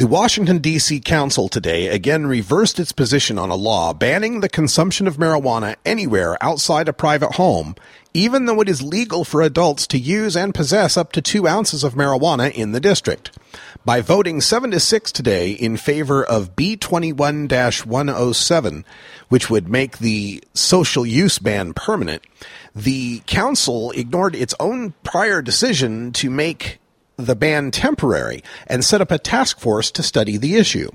The Washington, D.C. Council today again reversed its position on a law banning the consumption of marijuana anywhere outside a private home, even though it is legal for adults to use and possess up to two ounces of marijuana in the district. By voting 7 to 6 today in favor of B21 107, which would make the social use ban permanent, the council ignored its own prior decision to make the ban temporary and set up a task force to study the issue.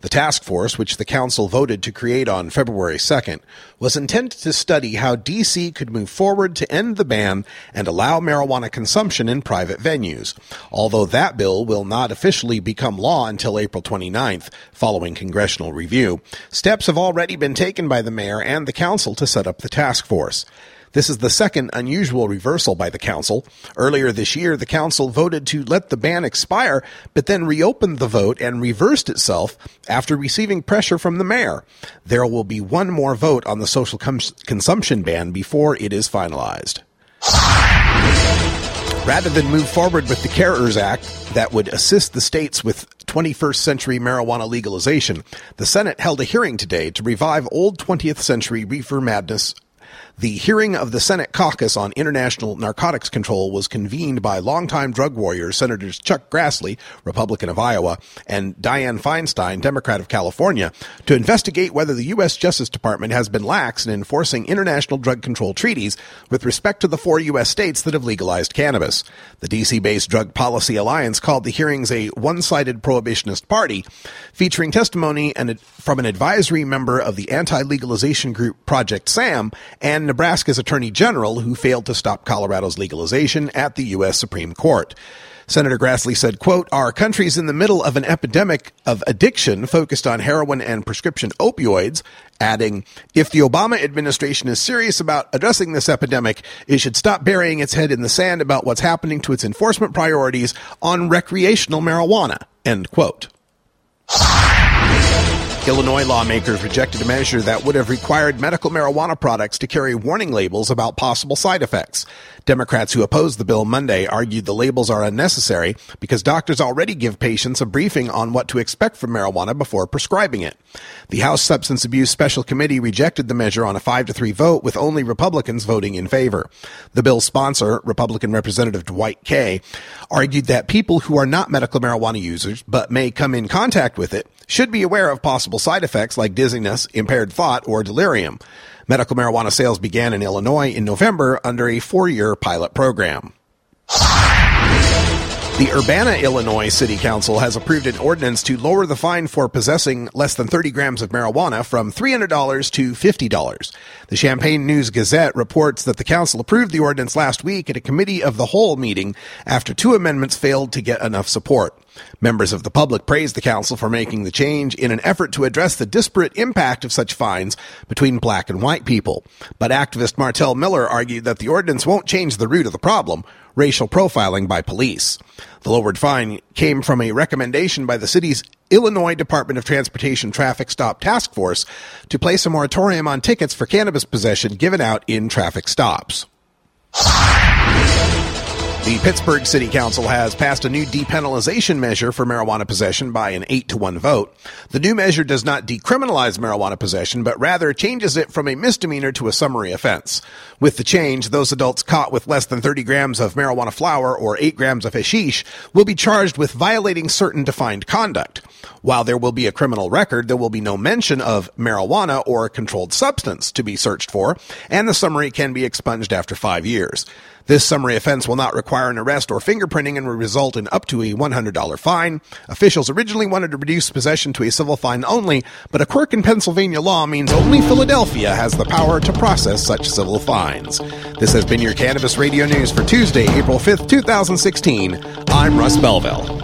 The task force, which the council voted to create on February 2nd, was intended to study how DC could move forward to end the ban and allow marijuana consumption in private venues. Although that bill will not officially become law until April 29th, following congressional review, steps have already been taken by the mayor and the council to set up the task force. This is the second unusual reversal by the Council. Earlier this year, the Council voted to let the ban expire, but then reopened the vote and reversed itself after receiving pressure from the mayor. There will be one more vote on the social com- consumption ban before it is finalized. Rather than move forward with the CARES Act that would assist the states with 21st century marijuana legalization, the Senate held a hearing today to revive old 20th century reefer madness the hearing of the Senate caucus on international narcotics control was convened by longtime drug warriors Senators Chuck Grassley, Republican of Iowa, and Dianne Feinstein, Democrat of California, to investigate whether the U.S. Justice Department has been lax in enforcing international drug control treaties with respect to the four U.S. states that have legalized cannabis. The DC based Drug Policy Alliance called the hearings a one sided prohibitionist party, featuring testimony and, from an advisory member of the anti legalization group Project SAM and Nebraska's Attorney General, who failed to stop Colorado's legalization at the U.S. Supreme Court. Senator Grassley said, quote, Our country's in the middle of an epidemic of addiction focused on heroin and prescription opioids, adding, If the Obama administration is serious about addressing this epidemic, it should stop burying its head in the sand about what's happening to its enforcement priorities on recreational marijuana, end quote. Illinois lawmakers rejected a measure that would have required medical marijuana products to carry warning labels about possible side effects. Democrats who opposed the bill Monday argued the labels are unnecessary because doctors already give patients a briefing on what to expect from marijuana before prescribing it. The House Substance Abuse Special Committee rejected the measure on a 5 to 3 vote with only Republicans voting in favor. The bill's sponsor, Republican Representative Dwight Kay, argued that people who are not medical marijuana users but may come in contact with it should be aware of possible side effects like dizziness, impaired thought, or delirium. Medical marijuana sales began in Illinois in November under a four year pilot program. The Urbana, Illinois City Council has approved an ordinance to lower the fine for possessing less than 30 grams of marijuana from $300 to $50. The Champaign News Gazette reports that the council approved the ordinance last week at a committee of the whole meeting after two amendments failed to get enough support. Members of the public praised the council for making the change in an effort to address the disparate impact of such fines between black and white people. But activist Martell Miller argued that the ordinance won't change the root of the problem, racial profiling by police. The lowered fine came from a recommendation by the city's Illinois Department of Transportation Traffic Stop Task Force to place a moratorium on tickets for cannabis possession given out in traffic stops. The Pittsburgh City Council has passed a new depenalization measure for marijuana possession by an 8 to 1 vote. The new measure does not decriminalize marijuana possession, but rather changes it from a misdemeanor to a summary offense. With the change, those adults caught with less than 30 grams of marijuana flower or 8 grams of hashish will be charged with violating certain defined conduct. While there will be a criminal record, there will be no mention of marijuana or a controlled substance to be searched for, and the summary can be expunged after five years. This summary offense will not require an arrest or fingerprinting and will result in up to a $100 fine. Officials originally wanted to reduce possession to a civil fine only, but a quirk in Pennsylvania law means only Philadelphia has the power to process such civil fines. This has been your Cannabis Radio News for Tuesday, April 5th, 2016. I'm Russ Belville.